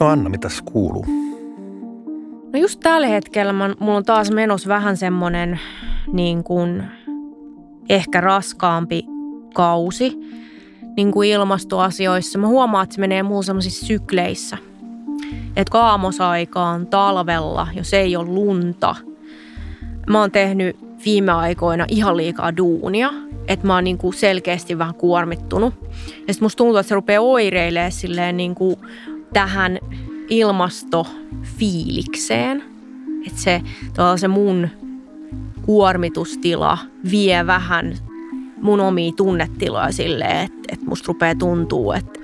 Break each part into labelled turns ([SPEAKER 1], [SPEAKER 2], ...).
[SPEAKER 1] No Anna, mitäs kuuluu?
[SPEAKER 2] No just tällä hetkellä mä, mulla on taas menossa vähän semmoinen niin kuin ehkä raskaampi kausi niin kuin ilmastoasioissa. Mä huomaan, että se menee muun semmoisissa sykleissä. Että kaamosaikaan talvella, jos ei ole lunta. Mä oon tehnyt viime aikoina ihan liikaa duunia. Että mä oon niin kuin selkeästi vähän kuormittunut. Ja sitten musta tuntuu, että se rupeaa oireilemaan silleen niin kuin tähän ilmastofiilikseen. Että se, se mun kuormitustila vie vähän mun omia tunnetiloja silleen, että, että musta rupeaa tuntuu, että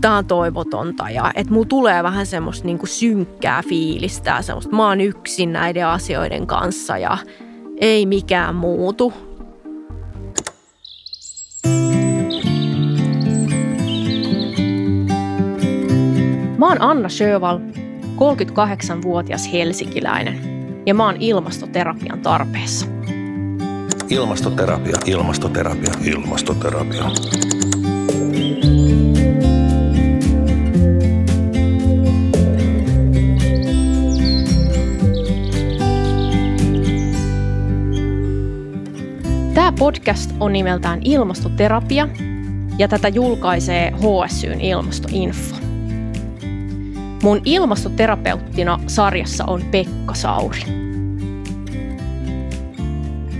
[SPEAKER 2] tää on toivotonta ja että mulla tulee vähän semmoista niinku synkkää fiilistä ja semmoista, mä oon yksin näiden asioiden kanssa ja ei mikään muutu. Mä oon Anna Sjöval, 38-vuotias helsinkiläinen ja mä oon ilmastoterapian tarpeessa.
[SPEAKER 1] Ilmastoterapia, ilmastoterapia, ilmastoterapia.
[SPEAKER 2] Tämä podcast on nimeltään Ilmastoterapia ja tätä julkaisee HSYn Ilmastoinfo. Mun ilmastoterapeuttina sarjassa on Pekka Sauri.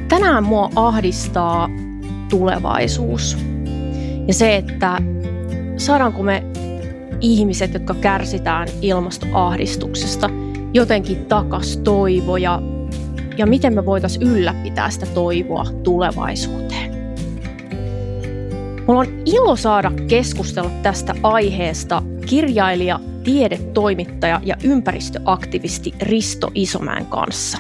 [SPEAKER 2] Tänään mua ahdistaa tulevaisuus ja se, että saadaanko me ihmiset, jotka kärsitään ilmastoahdistuksesta, jotenkin takas toivoja ja miten me voitaisiin ylläpitää sitä toivoa tulevaisuuteen. Mulla on ilo saada keskustella tästä aiheesta kirjailija, tiedetoimittaja ja ympäristöaktivisti Risto Isomäen kanssa.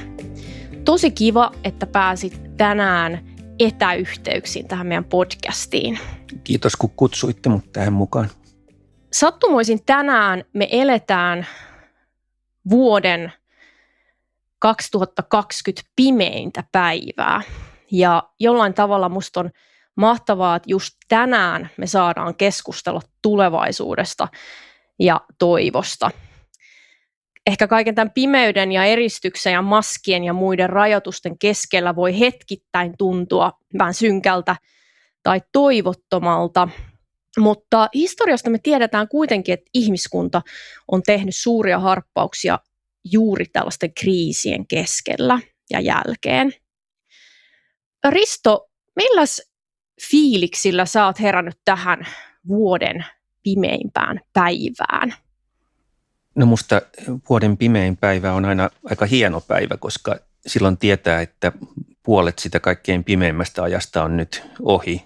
[SPEAKER 2] Tosi kiva, että pääsit tänään etäyhteyksiin tähän meidän podcastiin.
[SPEAKER 3] Kiitos, kun kutsuitte mut tähän mukaan.
[SPEAKER 2] Sattumoisin tänään me eletään vuoden 2020 pimeintä päivää. Ja jollain tavalla musta on mahtavaa, että just tänään me saadaan keskustella tulevaisuudesta ja toivosta. Ehkä kaiken tämän pimeyden ja eristyksen ja maskien ja muiden rajoitusten keskellä voi hetkittäin tuntua vähän synkältä tai toivottomalta, mutta historiasta me tiedetään kuitenkin, että ihmiskunta on tehnyt suuria harppauksia juuri tällaisten kriisien keskellä ja jälkeen. Risto, milläs fiiliksillä sä oot herännyt tähän vuoden pimeimpään päivään?
[SPEAKER 3] No musta vuoden pimein päivä on aina aika hieno päivä, koska silloin tietää, että puolet sitä kaikkein pimeimmästä ajasta on nyt ohi.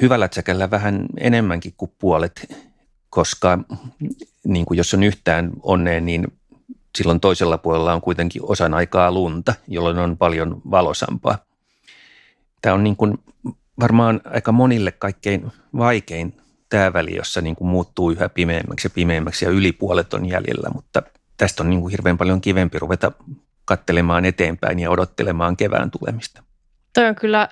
[SPEAKER 3] Hyvällä tsäkällä vähän enemmänkin kuin puolet, koska niin kuin jos on yhtään onneen, niin silloin toisella puolella on kuitenkin osan aikaa lunta, jolloin on paljon valosampaa. Tämä on niin kuin varmaan aika monille kaikkein vaikein tämä väli, jossa niin kuin muuttuu yhä pimeämmäksi ja pimeämmäksi ja yli puolet on jäljellä, mutta tästä on niin kuin hirveän paljon kivempi ruveta kattelemaan eteenpäin ja odottelemaan kevään tulemista.
[SPEAKER 2] Toi on kyllä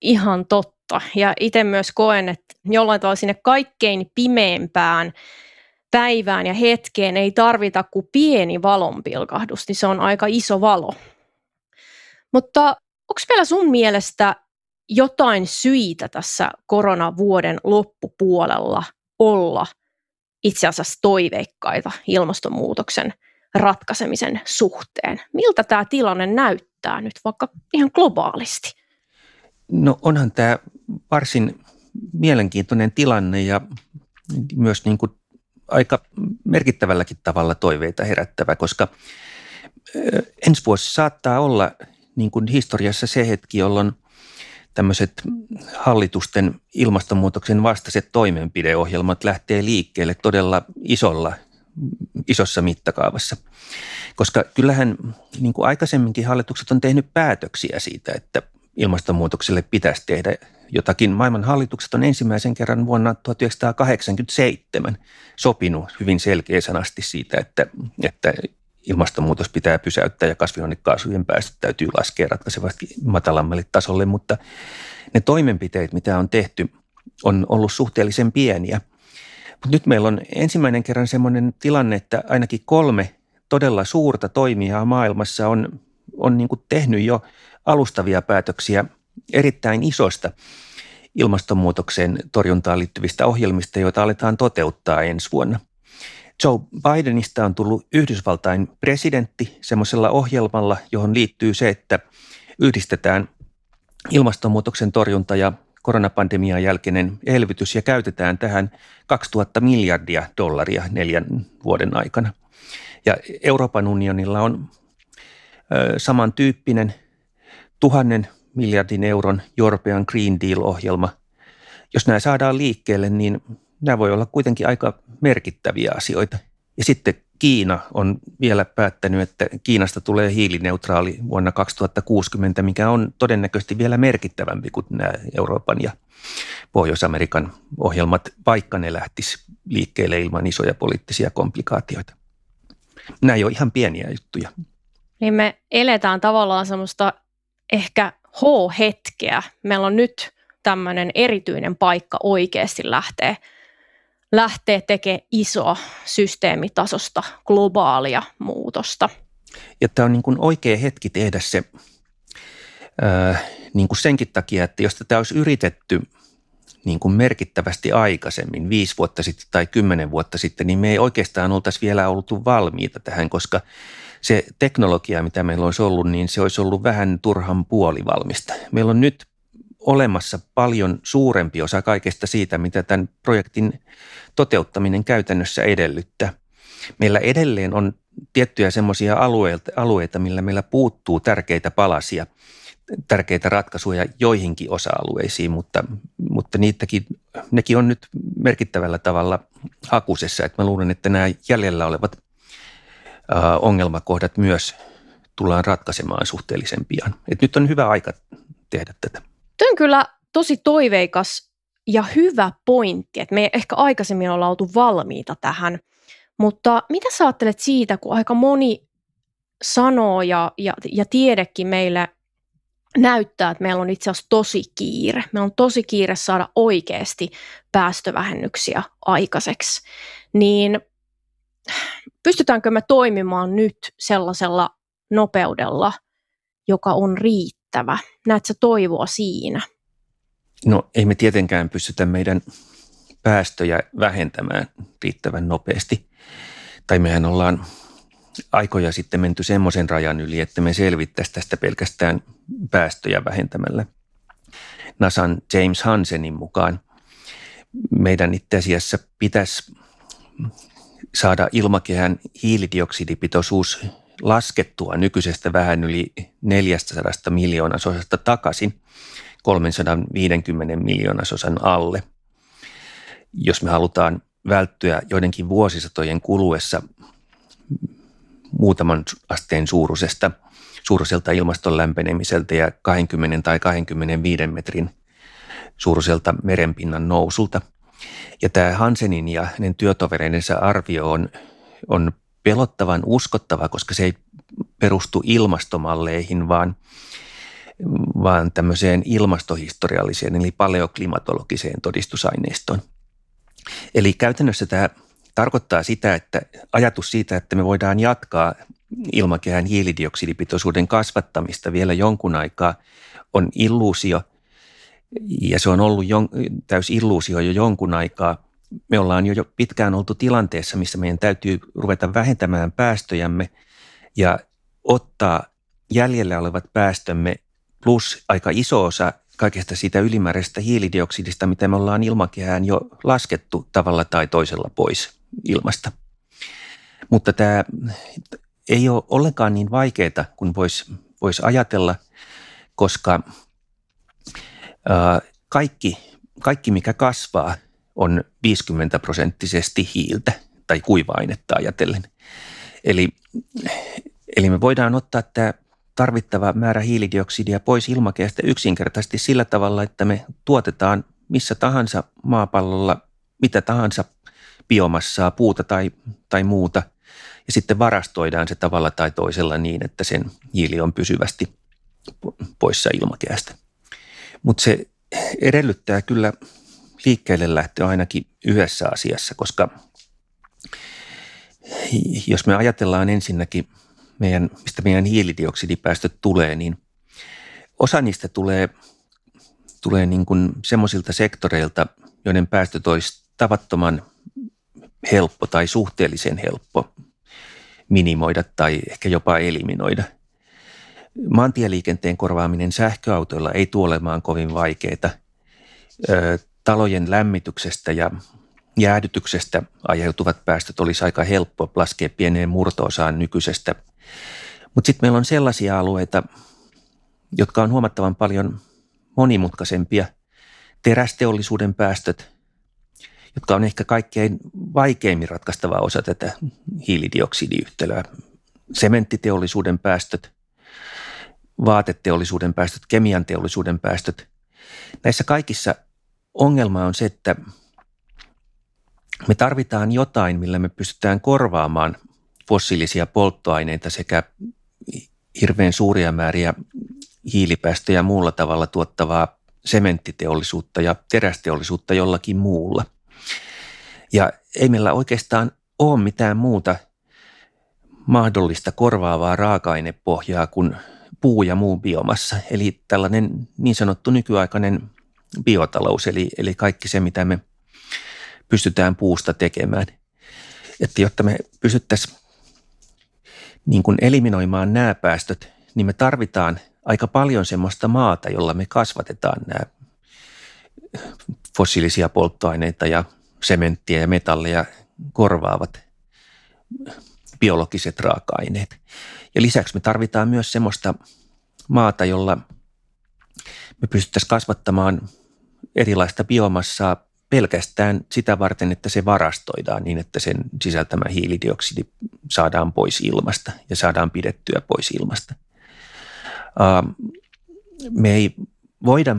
[SPEAKER 2] ihan totta ja itse myös koen, että jollain tavalla sinne kaikkein pimeimpään päivään ja hetkeen ei tarvita kuin pieni valonpilkahdus, niin se on aika iso valo. Mutta onko vielä sun mielestä jotain syitä tässä koronavuoden loppupuolella olla itse asiassa toiveikkaita ilmastonmuutoksen ratkaisemisen suhteen? Miltä tämä tilanne näyttää nyt vaikka ihan globaalisti?
[SPEAKER 3] No onhan tämä varsin mielenkiintoinen tilanne ja myös niin kuin aika merkittävälläkin tavalla toiveita herättävä, koska ensi vuosi saattaa olla niin kuin historiassa se hetki, jolloin tämmöiset hallitusten ilmastonmuutoksen vastaiset toimenpideohjelmat lähtee liikkeelle todella isolla, isossa mittakaavassa. Koska kyllähän niin kuin aikaisemminkin hallitukset on tehnyt päätöksiä siitä, että ilmastonmuutokselle pitäisi tehdä jotakin. Maailman hallitukset on ensimmäisen kerran vuonna 1987 sopinut hyvin selkeäsanasti siitä, että, että ilmastonmuutos pitää pysäyttää ja kasvihuonekaasujen päästöt täytyy laskea ratkaisevasti matalammalle tasolle, mutta ne toimenpiteet, mitä on tehty, on ollut suhteellisen pieniä. Nyt meillä on ensimmäinen kerran sellainen tilanne, että ainakin kolme todella suurta toimijaa maailmassa on, on niin tehnyt jo alustavia päätöksiä erittäin isosta ilmastonmuutoksen torjuntaan liittyvistä ohjelmista, joita aletaan toteuttaa ensi vuonna. Joe Bidenista on tullut Yhdysvaltain presidentti semmoisella ohjelmalla, johon liittyy se, että yhdistetään ilmastonmuutoksen torjunta ja koronapandemian jälkeinen elvytys ja käytetään tähän 2000 miljardia dollaria neljän vuoden aikana. Ja Euroopan unionilla on ö, samantyyppinen tuhannen miljardin euron European Green Deal-ohjelma. Jos nämä saadaan liikkeelle, niin nämä voi olla kuitenkin aika merkittäviä asioita. Ja sitten Kiina on vielä päättänyt, että Kiinasta tulee hiilineutraali vuonna 2060, mikä on todennäköisesti vielä merkittävämpi kuin nämä Euroopan ja Pohjois-Amerikan ohjelmat, vaikka ne lähtis liikkeelle ilman isoja poliittisia komplikaatioita. Nämä ei ole ihan pieniä juttuja.
[SPEAKER 2] Niin me eletään tavallaan semmoista ehkä H-hetkeä. Meillä on nyt tämmöinen erityinen paikka oikeasti lähteä lähteä tekemään isoa systeemitasosta globaalia muutosta.
[SPEAKER 3] Ja tämä on niin kuin oikea hetki tehdä se äh, niin kuin senkin takia, että jos tätä olisi yritetty niin kuin merkittävästi aikaisemmin, viisi vuotta sitten tai kymmenen vuotta sitten, niin me ei oikeastaan oltaisi vielä oltu valmiita tähän, koska se teknologia, mitä meillä olisi ollut, niin se olisi ollut vähän turhan puolivalmista. Meillä on nyt olemassa paljon suurempi osa kaikesta siitä, mitä tämän projektin toteuttaminen käytännössä edellyttää. Meillä edelleen on tiettyjä semmoisia alueita, alueita, millä meillä puuttuu tärkeitä palasia, tärkeitä ratkaisuja joihinkin osa-alueisiin, mutta, mutta niitäkin, nekin on nyt merkittävällä tavalla hakusessa. Että mä luulen, että nämä jäljellä olevat ongelmakohdat myös tullaan ratkaisemaan suhteellisen pian. Et nyt on hyvä aika tehdä tätä.
[SPEAKER 2] Tämä on kyllä tosi toiveikas ja hyvä pointti, että me ehkä aikaisemmin ollaan oltu valmiita tähän. Mutta mitä sä ajattelet siitä, kun aika moni sanoo ja, ja, ja tiedekin meille näyttää, että meillä on itse asiassa tosi kiire. Meillä on tosi kiire saada oikeasti päästövähennyksiä aikaiseksi. Niin pystytäänkö me toimimaan nyt sellaisella nopeudella, joka on riittävä? Näetkö toivoa siinä?
[SPEAKER 3] No ei me tietenkään pystytä meidän päästöjä vähentämään riittävän nopeasti. Tai mehän ollaan aikoja sitten menty semmoisen rajan yli, että me selvittäisiin tästä pelkästään päästöjä vähentämällä. NASAn James Hansenin mukaan meidän itse asiassa pitäisi saada ilmakehän hiilidioksidipitoisuus laskettua nykyisestä vähän yli 400 miljoonasosasta takaisin 350 miljoonasosan alle. Jos me halutaan välttyä joidenkin vuosisatojen kuluessa muutaman asteen suuruisesta suuruiselta ilmaston lämpenemiseltä ja 20 tai 25 metrin suuruiselta merenpinnan nousulta – ja tämä Hansenin ja hänen työtovereidensa arvio on, on pelottavan uskottava, koska se ei perustu ilmastomalleihin, vaan, vaan tämmöiseen ilmastohistorialliseen eli paleoklimatologiseen todistusaineistoon. Eli käytännössä tämä tarkoittaa sitä, että ajatus siitä, että me voidaan jatkaa ilmakehän hiilidioksidipitoisuuden kasvattamista vielä jonkun aikaa, on illuusio – ja se on ollut jon, täys illuusio jo jonkun aikaa. Me ollaan jo pitkään oltu tilanteessa, missä meidän täytyy ruveta vähentämään päästöjämme ja ottaa jäljellä olevat päästömme plus aika iso osa kaikesta siitä ylimääräisestä hiilidioksidista, mitä me ollaan ilmakehään jo laskettu tavalla tai toisella pois ilmasta. Mutta tämä ei ole ollenkaan niin vaikeaa kuin voisi vois ajatella, koska kaikki, kaikki, mikä kasvaa, on 50 prosenttisesti hiiltä tai kuiva-ainetta ajatellen. Eli, eli me voidaan ottaa tämä tarvittava määrä hiilidioksidia pois ilmakehästä yksinkertaisesti sillä tavalla, että me tuotetaan missä tahansa maapallolla mitä tahansa biomassaa, puuta tai, tai muuta, ja sitten varastoidaan se tavalla tai toisella niin, että sen hiili on pysyvästi poissa ilmakehästä. Mutta se edellyttää kyllä liikkeelle lähtö ainakin yhdessä asiassa, koska jos me ajatellaan ensinnäkin, meidän, mistä meidän hiilidioksidipäästöt tulee, niin osa niistä tulee, tulee niin kuin semmoisilta sektoreilta, joiden päästöt olisi tavattoman helppo tai suhteellisen helppo minimoida tai ehkä jopa eliminoida. Maantieliikenteen korvaaminen sähköautoilla ei tule olemaan kovin vaikeaa. Talojen lämmityksestä ja jäähdytyksestä aiheutuvat päästöt olisi aika helppo laskea pieneen murtoosaan nykyisestä. Mutta sitten meillä on sellaisia alueita, jotka on huomattavan paljon monimutkaisempia. Terästeollisuuden päästöt, jotka on ehkä kaikkein vaikeimmin ratkaistava osa tätä hiilidioksidiyhtälöä. Sementtiteollisuuden päästöt, vaateteollisuuden päästöt, kemian teollisuuden päästöt. Näissä kaikissa ongelma on se, että me tarvitaan jotain, millä me pystytään korvaamaan fossiilisia polttoaineita sekä hirveän suuria määriä hiilipäästöjä muulla tavalla tuottavaa sementtiteollisuutta ja terästeollisuutta jollakin muulla. Ja ei meillä oikeastaan ole mitään muuta mahdollista korvaavaa raaka-ainepohjaa kuin puu ja muu biomassa. Eli tällainen niin sanottu nykyaikainen biotalous, eli, eli kaikki se, mitä me pystytään puusta tekemään. Että jotta me pystyttäisiin niin eliminoimaan nämä päästöt, niin me tarvitaan aika paljon semmoista maata, jolla me kasvatetaan nämä fossiilisia polttoaineita ja sementtiä ja metalleja korvaavat biologiset raaka-aineet. Ja lisäksi me tarvitaan myös semmoista maata, jolla me pystyttäisiin kasvattamaan erilaista biomassaa pelkästään sitä varten, että se varastoidaan niin, että sen sisältämä hiilidioksidi saadaan pois ilmasta ja saadaan pidettyä pois ilmasta. Me ei voida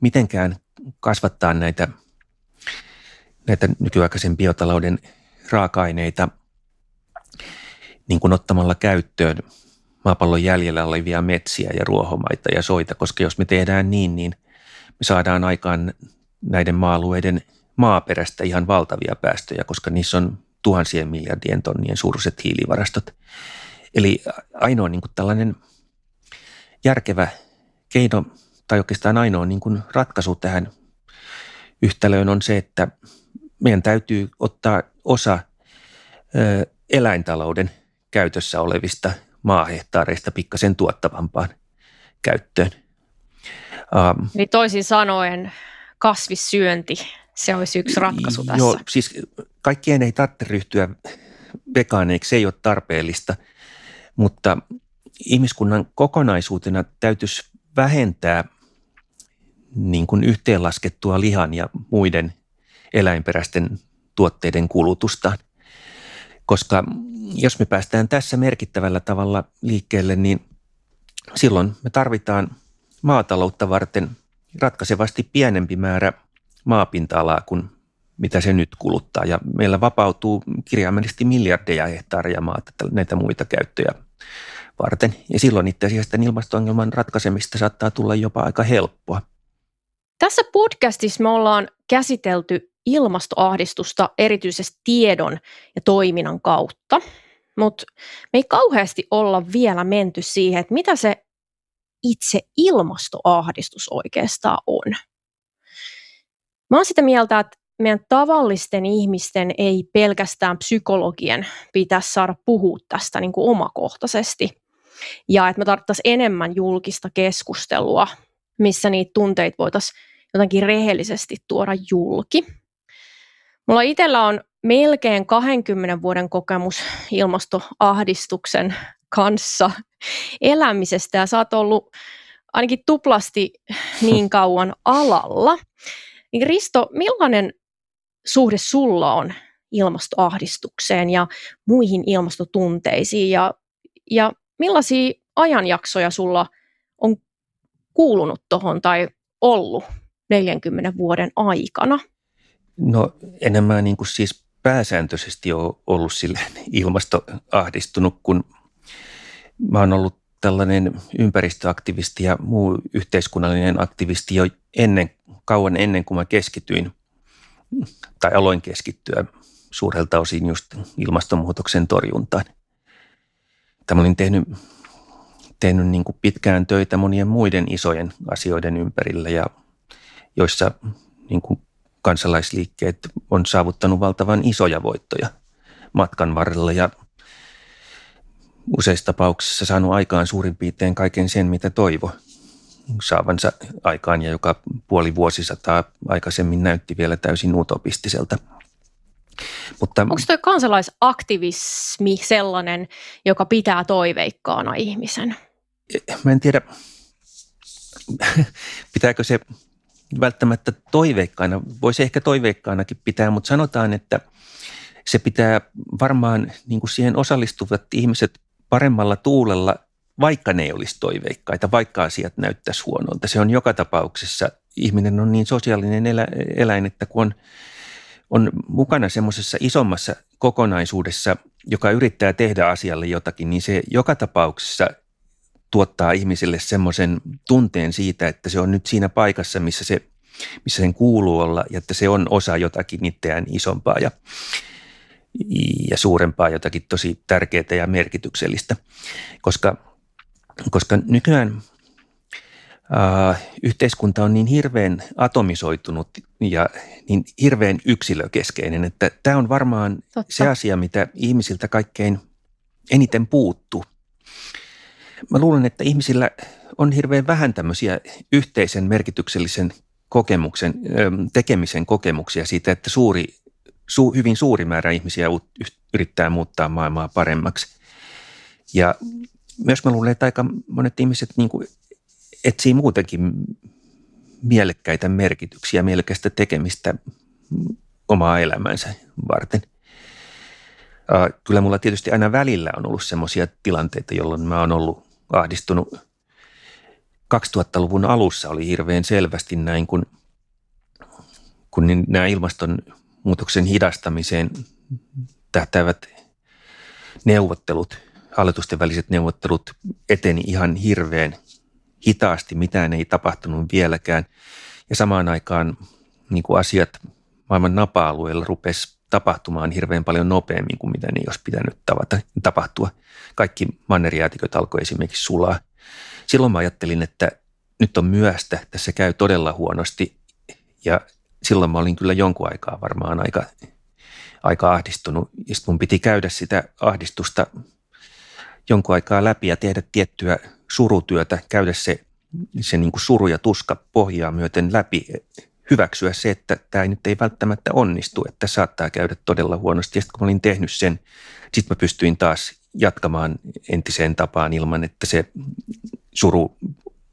[SPEAKER 3] mitenkään kasvattaa näitä, näitä nykyaikaisen biotalouden raaka-aineita niin kuin ottamalla käyttöön maapallon jäljellä olevia metsiä ja ruohomaita ja soita, koska jos me tehdään niin, niin saadaan aikaan näiden maa-alueiden maaperästä ihan valtavia päästöjä, koska niissä on tuhansien miljardien tonnien suuruiset hiilivarastot. Eli ainoa niin kuin tällainen järkevä keino tai oikeastaan ainoa niin kuin ratkaisu tähän yhtälöön on se, että meidän täytyy ottaa osa ö, eläintalouden käytössä olevista maahehtaareista pikkasen tuottavampaan käyttöön.
[SPEAKER 2] Um, Eli toisin sanoen kasvissyönti, se olisi yksi ratkaisu tässä.
[SPEAKER 3] Joo, siis kaikkien ei tarvitse ryhtyä vegaaneiksi, se ei ole tarpeellista, mutta ihmiskunnan kokonaisuutena täytyisi vähentää niin kuin yhteenlaskettua lihan ja muiden eläinperäisten tuotteiden kulutusta. Koska jos me päästään tässä merkittävällä tavalla liikkeelle, niin silloin me tarvitaan maataloutta varten ratkaisevasti pienempi määrä maapinta-alaa kuin mitä se nyt kuluttaa. Ja meillä vapautuu kirjaimellisesti miljardeja hehtaaria maata näitä muita käyttöjä varten. Ja silloin itse asiassa tämän ilmasto-ongelman ratkaisemista saattaa tulla jopa aika helppoa.
[SPEAKER 2] Tässä podcastissa me ollaan käsitelty ilmastoahdistusta erityisesti tiedon ja toiminnan kautta, mutta me ei kauheasti olla vielä menty siihen, että mitä se itse ilmastoahdistus oikeastaan on. Mä oon sitä mieltä, että meidän tavallisten ihmisten ei pelkästään psykologien pitäisi saada puhua tästä niin kuin omakohtaisesti. Ja että me tarvittaisiin enemmän julkista keskustelua, missä niitä tunteita voitaisiin jotenkin rehellisesti tuoda julki. Mulla itsellä on melkein 20 vuoden kokemus ilmastoahdistuksen kanssa elämisestä ja sä oot ollut ainakin tuplasti niin kauan alalla. Niin Risto, millainen suhde sulla on ilmastoahdistukseen ja muihin ilmastotunteisiin ja, ja millaisia ajanjaksoja sulla on kuulunut tuohon tai ollut 40 vuoden aikana?
[SPEAKER 3] No enemmän niin kuin siis pääsääntöisesti ole ollut sille ilmastoahdistunut, kun mä oon ollut tällainen ympäristöaktivisti ja muu yhteiskunnallinen aktivisti jo ennen, kauan ennen kuin mä keskityin tai aloin keskittyä suurelta osin just ilmastonmuutoksen torjuntaan. Tämä olin tehnyt, tehnyt niin kuin pitkään töitä monien muiden isojen asioiden ympärillä ja joissa niin kuin kansalaisliikkeet on saavuttanut valtavan isoja voittoja matkan varrella ja useissa tapauksissa saanut aikaan suurin piirtein kaiken sen, mitä toivo saavansa aikaan ja joka puoli vuosisataa aikaisemmin näytti vielä täysin utopistiselta.
[SPEAKER 2] Mutta, Onko tuo kansalaisaktivismi sellainen, joka pitää toiveikkaana ihmisen?
[SPEAKER 3] Mä en tiedä, pitääkö se välttämättä toiveikkaana, voisi ehkä toiveikkaanakin pitää, mutta sanotaan, että se pitää varmaan niin kuin siihen osallistuvat ihmiset paremmalla tuulella, vaikka ne ei olisi toiveikkaita, vaikka asiat näyttäisi huonolta. Se on joka tapauksessa, ihminen on niin sosiaalinen elä, eläin, että kun on, on mukana semmoisessa isommassa kokonaisuudessa, joka yrittää tehdä asialle jotakin, niin se joka tapauksessa tuottaa ihmisille semmoisen tunteen siitä, että se on nyt siinä paikassa, missä, se, missä sen kuuluu olla ja että se on osa jotakin itseään isompaa ja, ja suurempaa, jotakin tosi tärkeää ja merkityksellistä. Koska, koska nykyään äh, yhteiskunta on niin hirveän atomisoitunut ja niin hirveän yksilökeskeinen, että tämä on varmaan Totta. se asia, mitä ihmisiltä kaikkein eniten puuttuu – Mä luulen, että ihmisillä on hirveän vähän tämmöisiä yhteisen merkityksellisen kokemuksen, tekemisen kokemuksia siitä, että suuri, su, hyvin suuri määrä ihmisiä yrittää muuttaa maailmaa paremmaksi. Ja myös mä luulen, että aika monet ihmiset niin kuin etsii muutenkin mielekkäitä merkityksiä, mielekästä tekemistä omaa elämänsä varten. Kyllä mulla tietysti aina välillä on ollut semmoisia tilanteita, jolloin mä oon ollut ahdistunut 2000-luvun alussa oli hirveän selvästi näin, kun, kun niin nämä ilmastonmuutoksen hidastamiseen tähtävät neuvottelut, hallitusten väliset neuvottelut eteni ihan hirveän hitaasti, mitään ei tapahtunut vieläkään. Ja samaan aikaan niin kuin asiat maailman napa-alueella rupesi tapahtumaan hirveän paljon nopeammin kuin mitä ne olisi pitänyt tavata, tapahtua. Kaikki manneriäätiköt alkoi esimerkiksi sulaa. Silloin mä ajattelin, että nyt on myöstä, tässä käy todella huonosti ja silloin mä olin kyllä jonkun aikaa varmaan aika, aika ahdistunut. Ja mun piti käydä sitä ahdistusta jonkun aikaa läpi ja tehdä tiettyä surutyötä, käydä se, se niin kuin suru ja tuska pohjaa myöten läpi hyväksyä se, että tämä nyt ei välttämättä onnistu, että saattaa käydä todella huonosti. Ja sitten kun mä olin tehnyt sen, sitten mä pystyin taas jatkamaan entiseen tapaan ilman, että se suru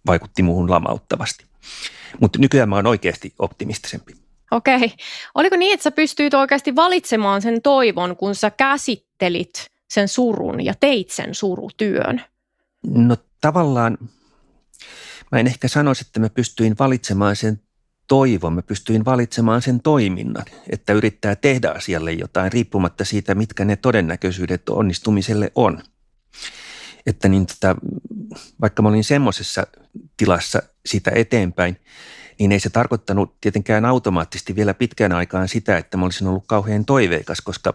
[SPEAKER 3] vaikutti muuhun lamauttavasti. Mutta nykyään mä oon oikeasti optimistisempi.
[SPEAKER 2] Okei. Oliko niin, että sä pystyit oikeasti valitsemaan sen toivon, kun sä käsittelit sen surun ja teit sen surutyön?
[SPEAKER 3] No tavallaan, mä en ehkä sanoisi, että mä pystyin valitsemaan sen toivon, mä pystyin valitsemaan sen toiminnan, että yrittää tehdä asialle jotain riippumatta siitä, mitkä ne todennäköisyydet onnistumiselle on. Että niin tota, vaikka mä olin semmoisessa tilassa sitä eteenpäin, niin ei se tarkoittanut tietenkään automaattisesti vielä pitkään aikaan sitä, että mä olisin ollut kauhean toiveikas, koska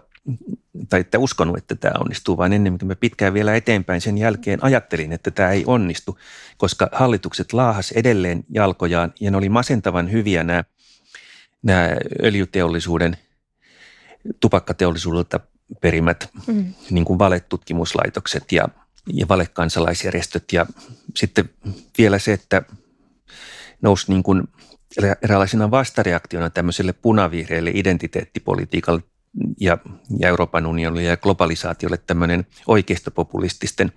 [SPEAKER 3] tai että uskonut, että tämä onnistuu, vaan ennen kuin mä pitkään vielä eteenpäin sen jälkeen ajattelin, että tämä ei onnistu, koska hallitukset laahas edelleen jalkojaan ja ne oli masentavan hyviä nämä, nämä öljyteollisuuden, tupakkateollisuudelta perimät mm. niin kuin valetutkimuslaitokset ja, ja valekansalaisjärjestöt. Ja sitten vielä se, että nousi niin kuin eräänlaisena vastareaktiona tämmöiselle punavihreälle identiteettipolitiikalle ja, ja Euroopan unionille ja globalisaatiolle tämmöinen oikeistopopulististen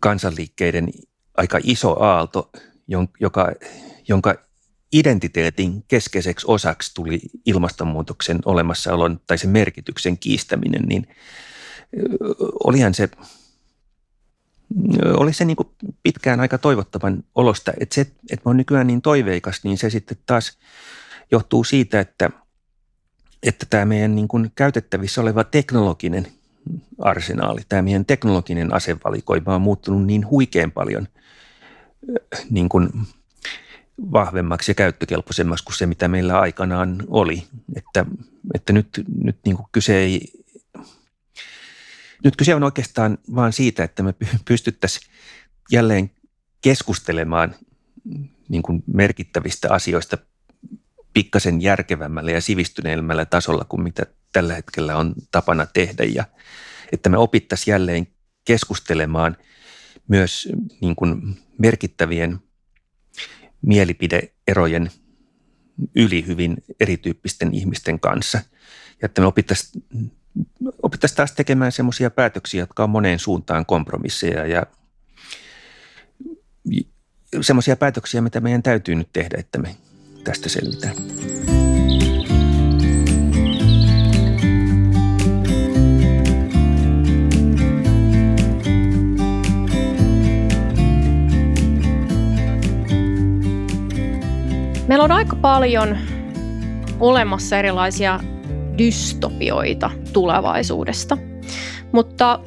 [SPEAKER 3] kansanliikkeiden aika iso aalto, joka, jonka identiteetin keskeiseksi osaksi tuli ilmastonmuutoksen olemassaolon tai sen merkityksen kiistäminen, niin olihan se, oli se niin kuin pitkään aika toivottavan olosta. Että se, että mä oon nykyään niin toiveikas, niin se sitten taas johtuu siitä, että – että tämä meidän niin kuin käytettävissä oleva teknologinen arsenaali, tämä meidän teknologinen asevalikoima on muuttunut niin huikean paljon niin kuin vahvemmaksi ja käyttökelpoisemmaksi kuin se, mitä meillä aikanaan oli. Että, että nyt, nyt niin kuin kyse ei, nyt kyse on oikeastaan vaan siitä, että me pystyttäisiin jälleen keskustelemaan niin kuin merkittävistä asioista pikkasen järkevämmällä ja sivistyneemmällä tasolla kuin mitä tällä hetkellä on tapana tehdä ja että me opittaisiin jälleen keskustelemaan myös niin kuin merkittävien mielipideerojen yli hyvin erityyppisten ihmisten kanssa. Ja että me opittaisiin opittais taas tekemään semmoisia päätöksiä, jotka on moneen suuntaan kompromisseja ja semmoisia päätöksiä, mitä meidän täytyy nyt tehdä, että me tästä selvitään.
[SPEAKER 2] Meillä on aika paljon olemassa erilaisia dystopioita tulevaisuudesta, mutta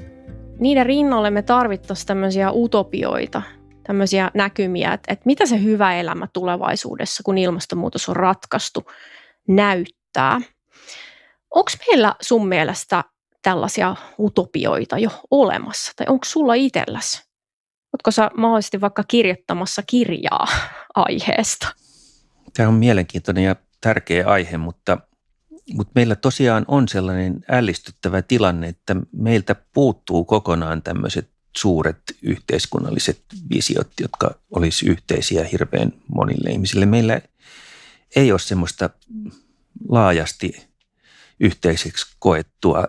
[SPEAKER 2] niiden rinnalle me tarvittaisiin tämmöisiä utopioita, tämmöisiä näkymiä, että, että mitä se hyvä elämä tulevaisuudessa, kun ilmastonmuutos on ratkaistu, näyttää. Onko meillä sun mielestä tällaisia utopioita jo olemassa, tai onko sulla itselläsi? Oletko sä mahdollisesti vaikka kirjoittamassa kirjaa aiheesta?
[SPEAKER 3] Tämä on mielenkiintoinen ja tärkeä aihe, mutta, mutta meillä tosiaan on sellainen ällistyttävä tilanne, että meiltä puuttuu kokonaan tämmöiset suuret yhteiskunnalliset visiot, jotka olisi yhteisiä hirveän monille ihmisille. Meillä ei ole semmoista laajasti yhteiseksi koettua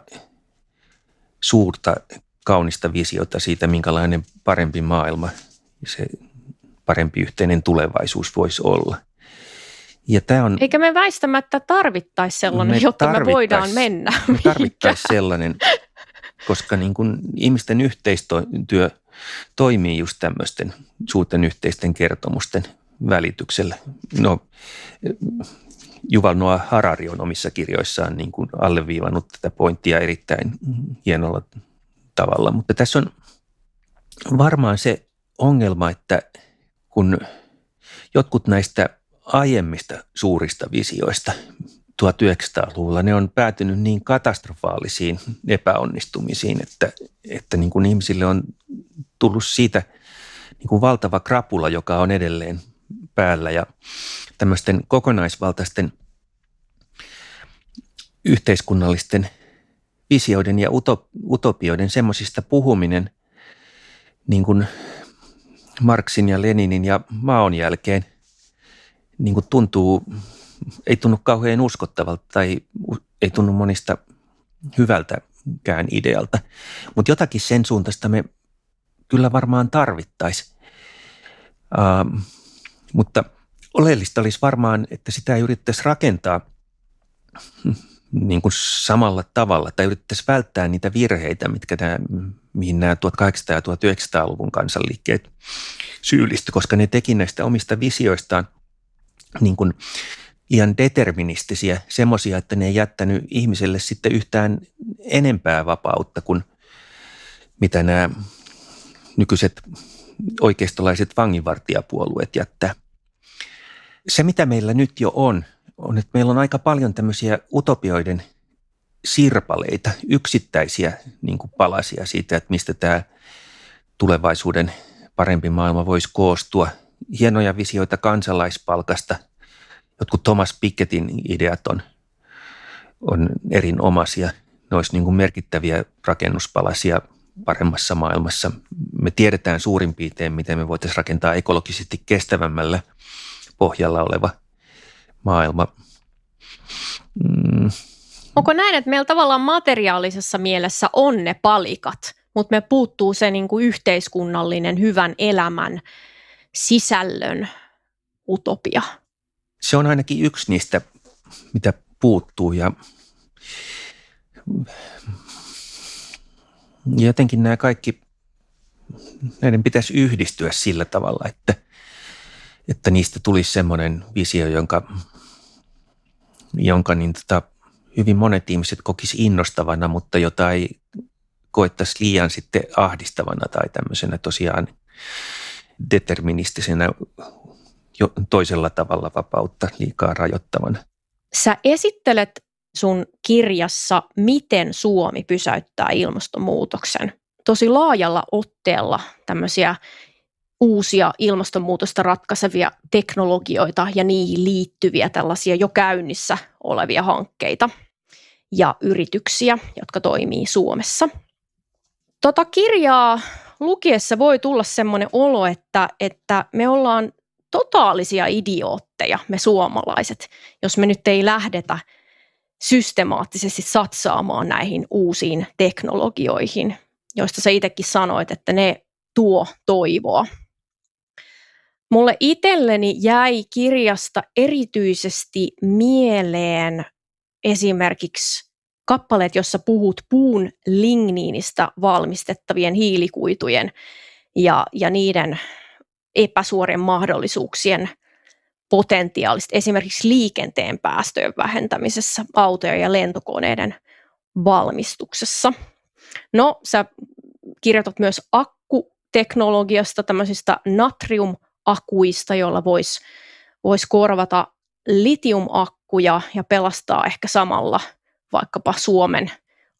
[SPEAKER 3] suurta kaunista visiota siitä, minkälainen parempi maailma se parempi yhteinen tulevaisuus voisi olla –
[SPEAKER 2] ja tämä on, Eikä me väistämättä tarvittaisi sellainen, me jotta me voidaan mennä.
[SPEAKER 3] Me tarvittaisiin sellainen, koska niin kuin ihmisten yhteistyö toimii just tämmöisten suurten yhteisten kertomusten välityksellä. No, Juval Noah Harari on omissa kirjoissaan niin kuin alleviivannut tätä pointtia erittäin hienolla tavalla, mutta tässä on varmaan se ongelma, että kun jotkut näistä aiemmista suurista visioista. 1900-luvulla, ne on päätynyt niin katastrofaalisiin epäonnistumisiin, että, että niin kuin ihmisille on tullut siitä niin kuin valtava krapula, joka on edelleen päällä. Ja tämmöisten kokonaisvaltaisten yhteiskunnallisten visioiden ja utopioiden semmoisista puhuminen niin kuin Marksin ja Leninin ja Maon jälkeen niin kuin tuntuu, ei tunnu kauhean uskottavalta tai ei tunnu monista hyvältäkään idealta. Mutta jotakin sen suuntaista me kyllä varmaan tarvittaisiin. Uh, mutta oleellista olisi varmaan, että sitä ei yritettäisi rakentaa niin kuin samalla tavalla tai yritettäisiin välttää niitä virheitä, mitkä nämä, mihin nämä 1800- ja 1900-luvun kansanliikkeet syyllisty, koska ne teki näistä omista visioistaan – niin kuin liian deterministisiä, semmoisia, että ne ei jättänyt ihmiselle sitten yhtään enempää vapautta kuin mitä nämä nykyiset oikeistolaiset vanginvartijapuolueet jättää. Se, mitä meillä nyt jo on, on, että meillä on aika paljon tämmöisiä utopioiden sirpaleita, yksittäisiä niin kuin palasia siitä, että mistä tämä tulevaisuuden parempi maailma voisi koostua – hienoja visioita kansalaispalkasta. Jotkut Thomas Pikettin ideat on, on erinomaisia. Ne olisi niin kuin merkittäviä rakennuspalasia paremmassa maailmassa. Me tiedetään suurin piirtein, miten me voitaisiin rakentaa ekologisesti kestävämmällä pohjalla oleva maailma.
[SPEAKER 2] Mm. Onko näin, että meillä tavallaan materiaalisessa mielessä on ne palikat, mutta me puuttuu se niin kuin yhteiskunnallinen hyvän elämän sisällön utopia?
[SPEAKER 3] Se on ainakin yksi niistä, mitä puuttuu ja jotenkin nämä kaikki, näiden pitäisi yhdistyä sillä tavalla, että, että niistä tulisi semmoinen visio, jonka, jonka niin tota, hyvin monet ihmiset kokisi innostavana, mutta jota ei koettaisi liian sitten ahdistavana tai tämmöisenä tosiaan deterministisenä jo toisella tavalla vapautta liikaa rajoittavana.
[SPEAKER 2] Sä esittelet sun kirjassa, miten Suomi pysäyttää ilmastonmuutoksen. Tosi laajalla otteella tämmöisiä uusia ilmastonmuutosta ratkaisevia teknologioita ja niihin liittyviä tällaisia jo käynnissä olevia hankkeita ja yrityksiä, jotka toimii Suomessa. Tota kirjaa lukiessa voi tulla semmoinen olo, että, että me ollaan totaalisia idiootteja, me suomalaiset, jos me nyt ei lähdetä systemaattisesti satsaamaan näihin uusiin teknologioihin, joista sä itsekin sanoit, että ne tuo toivoa. Mulle itselleni jäi kirjasta erityisesti mieleen esimerkiksi kappaleet, jossa puhut puun ligniinistä valmistettavien hiilikuitujen ja, ja niiden epäsuorien mahdollisuuksien potentiaalista esimerkiksi liikenteen päästöjen vähentämisessä, autojen ja lentokoneiden valmistuksessa. No, sä kirjoitat myös akkuteknologiasta, tämmöisistä natriumakuista, joilla voisi vois korvata litiumakkuja ja pelastaa ehkä samalla vaikkapa Suomen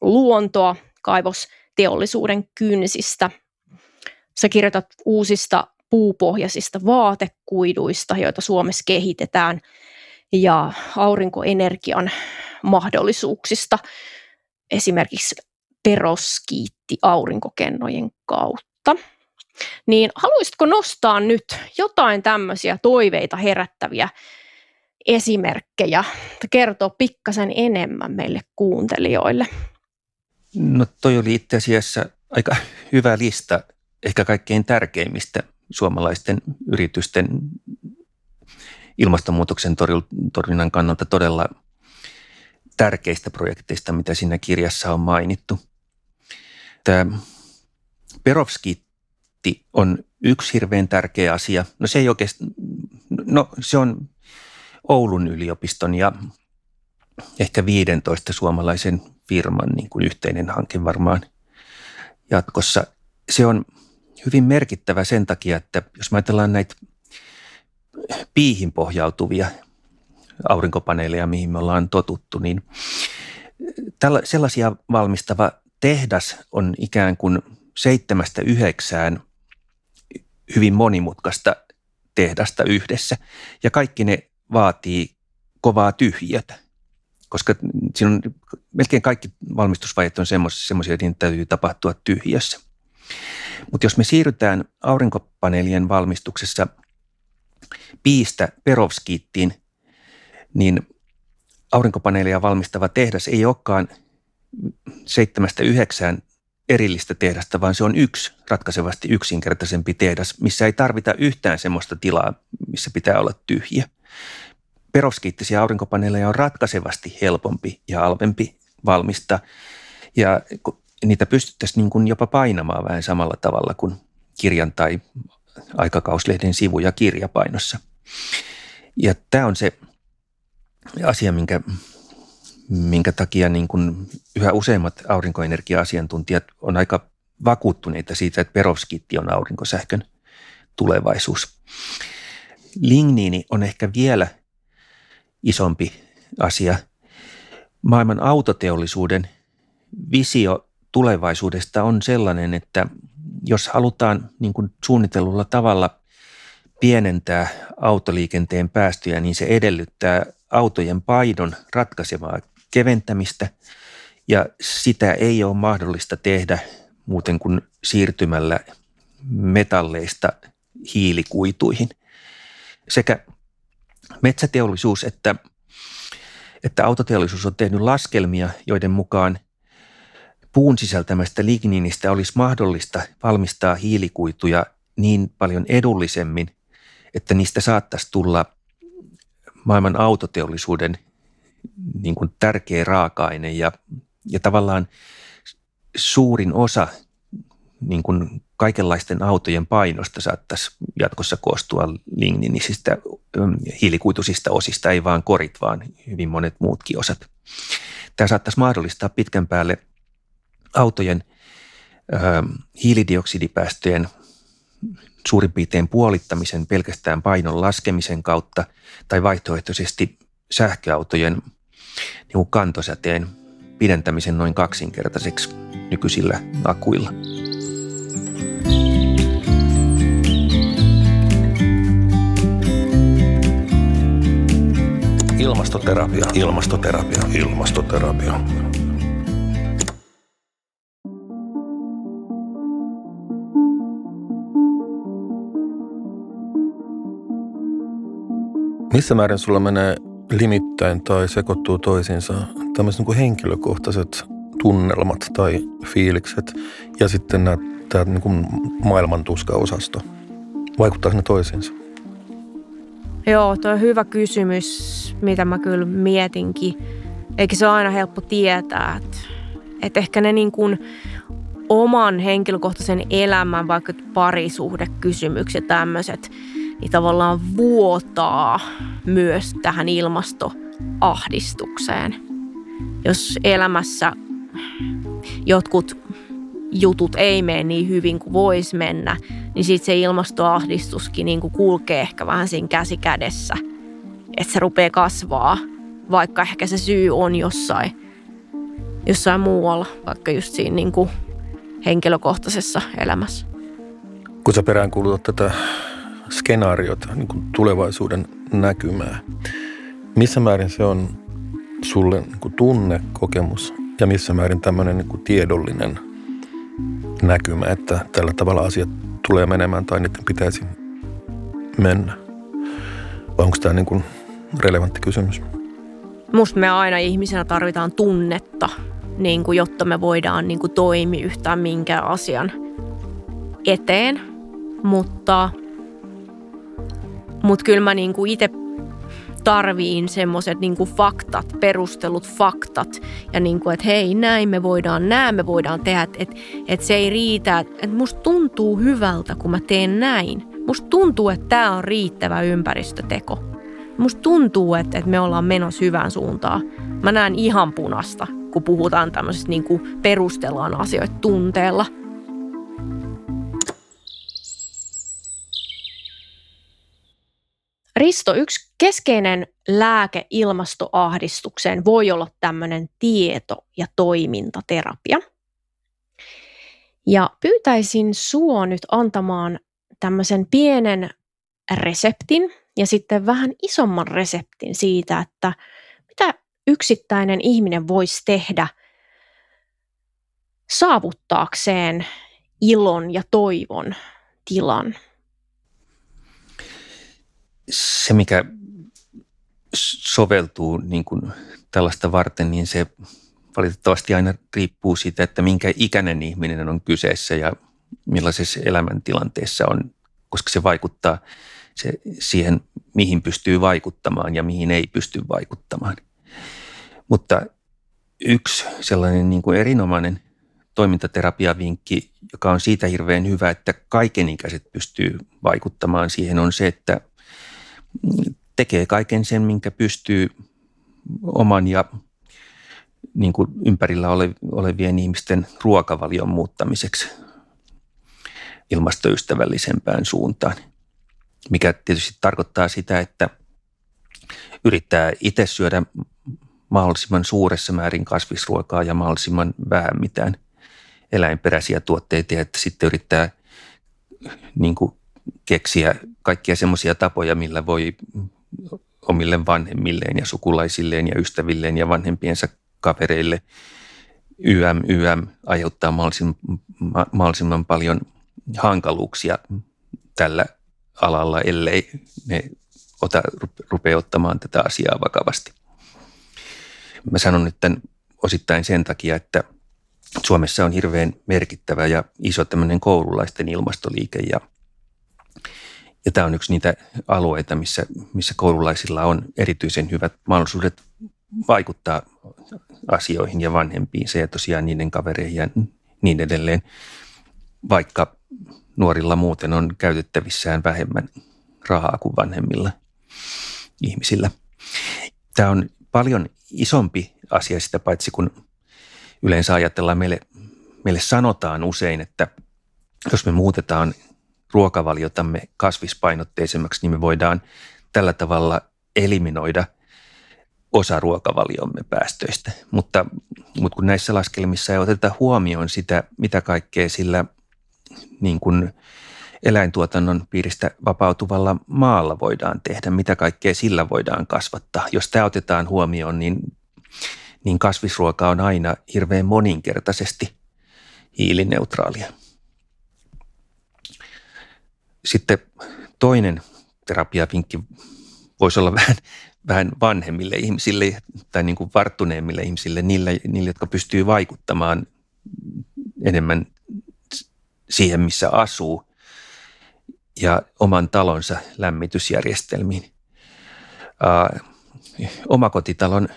[SPEAKER 2] luontoa kaivosteollisuuden kynsistä. Sä kirjoitat uusista puupohjaisista vaatekuiduista, joita Suomessa kehitetään, ja aurinkoenergian mahdollisuuksista, esimerkiksi peroskiitti aurinkokennojen kautta. Niin haluaisitko nostaa nyt jotain tämmöisiä toiveita herättäviä esimerkkejä, kertoo pikkasen enemmän meille kuuntelijoille?
[SPEAKER 3] No toi oli itse asiassa aika hyvä lista ehkä kaikkein tärkeimmistä suomalaisten yritysten ilmastonmuutoksen torjunnan kannalta todella tärkeistä projekteista, mitä siinä kirjassa on mainittu. Tämä perovskitti on yksi hirveän tärkeä asia. No se ei oikeastaan, no se on Oulun yliopiston ja ehkä 15 suomalaisen firman niin kuin yhteinen hanke varmaan jatkossa. Se on hyvin merkittävä sen takia, että jos me ajatellaan näitä piihin pohjautuvia aurinkopaneeleja, mihin me ollaan totuttu, niin tällä, sellaisia valmistava tehdas on ikään kuin seitsemästä yhdeksään hyvin monimutkaista tehdasta yhdessä. Ja kaikki ne vaatii kovaa tyhjiötä, koska siinä on melkein kaikki valmistusvaiheet on semmoisia, että täytyy tapahtua tyhjössä. Mutta jos me siirrytään aurinkopaneelien valmistuksessa piistä perovskiittiin, niin aurinkopaneelia valmistava tehdas ei olekaan seitsemästä yhdeksään erillistä tehdasta, vaan se on yksi ratkaisevasti yksinkertaisempi tehdas, missä ei tarvita yhtään semmoista tilaa, missä pitää olla tyhjä. Perovskiittisiä aurinkopaneeleja on ratkaisevasti helpompi ja halvempi valmistaa. Ja niitä pystyttäisiin niin kuin jopa painamaan vähän samalla tavalla kuin kirjan tai aikakauslehden sivuja kirjapainossa. Ja tämä on se asia, minkä, minkä takia niin kuin yhä useimmat aurinkoenergia-asiantuntijat on aika vakuuttuneita siitä, että perovskiitti on aurinkosähkön tulevaisuus. Ligniini on ehkä vielä isompi asia. Maailman autoteollisuuden visio tulevaisuudesta on sellainen, että jos halutaan niin kuin suunnitellulla tavalla pienentää autoliikenteen päästöjä, niin se edellyttää autojen paidon ratkaisevaa keventämistä ja sitä ei ole mahdollista tehdä muuten kuin siirtymällä metalleista hiilikuituihin. Sekä metsäteollisuus että, että autoteollisuus on tehnyt laskelmia, joiden mukaan – puun sisältämästä ligniinistä olisi mahdollista valmistaa hiilikuituja niin paljon edullisemmin, että niistä saattaisi tulla maailman autoteollisuuden niin kuin tärkeä raaka-aine. Ja, ja tavallaan suurin osa niin kuin kaikenlaisten autojen painosta saattaisi jatkossa koostua ligniinisistä hiilikuituisista osista, ei vaan korit, vaan hyvin monet muutkin osat. Tämä saattaisi mahdollistaa pitkän päälle autojen ö, hiilidioksidipäästöjen suurin piirtein puolittamisen pelkästään painon laskemisen kautta tai vaihtoehtoisesti sähköautojen niin kantosäteen pidentämisen noin kaksinkertaiseksi nykyisillä akuilla.
[SPEAKER 1] Ilmastoterapia, ilmastoterapia, ilmastoterapia. Missä määrin sulla menee limittäin tai sekoittuu toisiinsa tämmöiset niin henkilökohtaiset tunnelmat tai fiilikset ja sitten nämä, tämä niin kuin maailman tuska-osasto? Vaikuttaako ne toisiinsa?
[SPEAKER 4] Joo, tuo on hyvä kysymys, mitä mä kyllä mietinkin. Eikä se ole aina helppo tietää, että, että ehkä ne niin kuin oman henkilökohtaisen elämän, vaikka parisuhdekysymykset tämmöiset, niin tavallaan vuotaa myös tähän ilmastoahdistukseen. Jos elämässä jotkut jutut ei mene niin hyvin kuin voisi mennä, niin sitten se ilmastoahdistuskin niin kuin kulkee ehkä vähän siinä käsi kädessä. Että se rupeaa kasvaa, vaikka ehkä se syy on jossain, jossain muualla, vaikka just siinä niin kuin henkilökohtaisessa elämässä.
[SPEAKER 1] Kun sä peräänkuulutat tätä skenaariota, niin kuin tulevaisuuden näkymää, missä määrin se on sulle niin kuin tunnekokemus ja missä määrin tämmöinen niin kuin tiedollinen näkymä, että tällä tavalla asiat tulee menemään tai niiden pitäisi mennä? Vai onko tämä niin kuin relevantti kysymys?
[SPEAKER 4] Musta me aina ihmisenä tarvitaan tunnetta, niin kuin, jotta me voidaan niin kuin, toimia yhtään minkään asian eteen. Mutta, mutta kyllä mä niin itse tarviin semmoiset niin faktat, perustelut faktat ja niin kuin, että hei näin me voidaan, näin me voidaan tehdä, että, että, että se ei riitä, että musta tuntuu hyvältä kun mä teen näin. Musta tuntuu, että tämä on riittävä ympäristöteko. Musta tuntuu, että, että me ollaan menossa hyvään suuntaan. Mä näen ihan punasta, kun puhutaan tämmöisestä niin kuin perustellaan asioita tunteella – Risto, yksi keskeinen lääke ilmastoahdistukseen voi olla tämmöinen tieto- ja toimintaterapia. Ja pyytäisin sua nyt antamaan tämmöisen pienen reseptin ja sitten vähän isomman reseptin siitä, että mitä yksittäinen ihminen voisi tehdä saavuttaakseen ilon ja toivon tilan
[SPEAKER 3] se, mikä soveltuu niin kuin tällaista varten, niin se valitettavasti aina riippuu siitä, että minkä ikäinen ihminen on kyseessä ja millaisessa elämäntilanteessa on, koska se vaikuttaa se, siihen, mihin pystyy vaikuttamaan ja mihin ei pysty vaikuttamaan. Mutta yksi sellainen niin kuin erinomainen toimintaterapiavinkki, joka on siitä hirveän hyvä, että kaikenikäiset pystyy vaikuttamaan siihen, on se, että – tekee kaiken sen, minkä pystyy oman ja niin kuin ympärillä olevien ihmisten ruokavalion muuttamiseksi ilmastoystävällisempään suuntaan. Mikä tietysti tarkoittaa sitä, että yrittää itse syödä mahdollisimman suuressa määrin kasvisruokaa ja mahdollisimman vähän mitään eläinperäisiä tuotteita, että sitten yrittää niin kuin keksiä kaikkia semmoisia tapoja, millä voi omille vanhemmilleen ja sukulaisilleen ja ystävilleen ja vanhempiensa kavereille YM, YM aiheuttaa mahdollisimman, mahdollisimman paljon hankaluuksia tällä alalla, ellei ne ota, rupea ottamaan tätä asiaa vakavasti. Mä sanon nyt tämän osittain sen takia, että Suomessa on hirveän merkittävä ja iso tämmöinen koululaisten ilmastoliike ja – ja tämä on yksi niitä alueita, missä, missä koululaisilla on erityisen hyvät mahdollisuudet vaikuttaa asioihin ja vanhempiin, se ja tosiaan niiden kavereihin ja niin edelleen, vaikka nuorilla muuten on käytettävissään vähemmän rahaa kuin vanhemmilla ihmisillä. Tämä on paljon isompi asia sitä paitsi kun yleensä ajatellaan, meille, meille sanotaan usein, että jos me muutetaan ruokavaliotamme kasvispainotteisemmaksi, niin me voidaan tällä tavalla eliminoida osa ruokavaliomme päästöistä. Mutta, mutta kun näissä laskelmissa ei oteta huomioon sitä, mitä kaikkea sillä niin kuin eläintuotannon piiristä vapautuvalla maalla voidaan tehdä, mitä kaikkea sillä voidaan kasvattaa. Jos tämä otetaan huomioon, niin, niin kasvisruoka on aina hirveän moninkertaisesti hiilineutraalia. Sitten toinen terapiavinkki voisi olla vähän, vähän vanhemmille ihmisille tai niin kuin varttuneemmille ihmisille, niille, niille, jotka pystyy vaikuttamaan enemmän siihen, missä asuu ja oman talonsa lämmitysjärjestelmiin. Uh, omakotitalon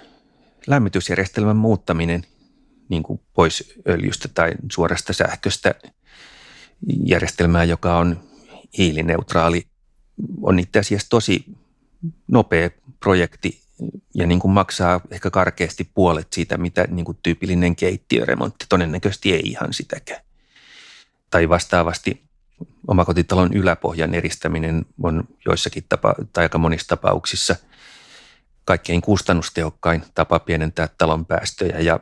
[SPEAKER 3] lämmitysjärjestelmän muuttaminen niin kuin pois öljystä tai suorasta sähköstä järjestelmää, joka on hiilineutraali, on itse asiassa tosi nopea projekti ja niin kuin maksaa ehkä karkeasti puolet siitä, mitä niin kuin tyypillinen keittiöremontti. Todennäköisesti ei ihan sitäkään. Tai vastaavasti omakotitalon yläpohjan eristäminen on joissakin tapa, tai aika monissa tapauksissa kaikkein kustannustehokkain tapa pienentää talon päästöjä ja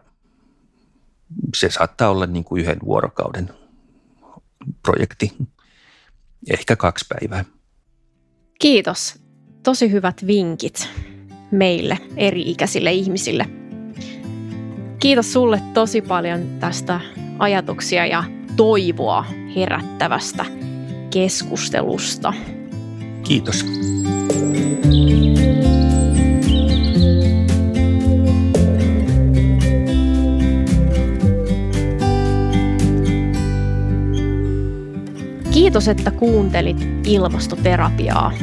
[SPEAKER 3] se saattaa olla niin kuin yhden vuorokauden projekti, ehkä kaksi päivää.
[SPEAKER 2] Kiitos. Tosi hyvät vinkit meille, eri-ikäisille ihmisille. Kiitos sulle tosi paljon tästä ajatuksia ja toivoa herättävästä keskustelusta.
[SPEAKER 3] Kiitos.
[SPEAKER 2] Kiitos, että kuuntelit ilmastoterapiaa.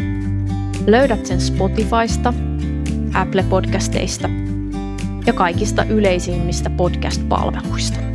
[SPEAKER 2] Löydät sen Spotifysta, Apple Podcasteista ja kaikista yleisimmistä podcast-palveluista.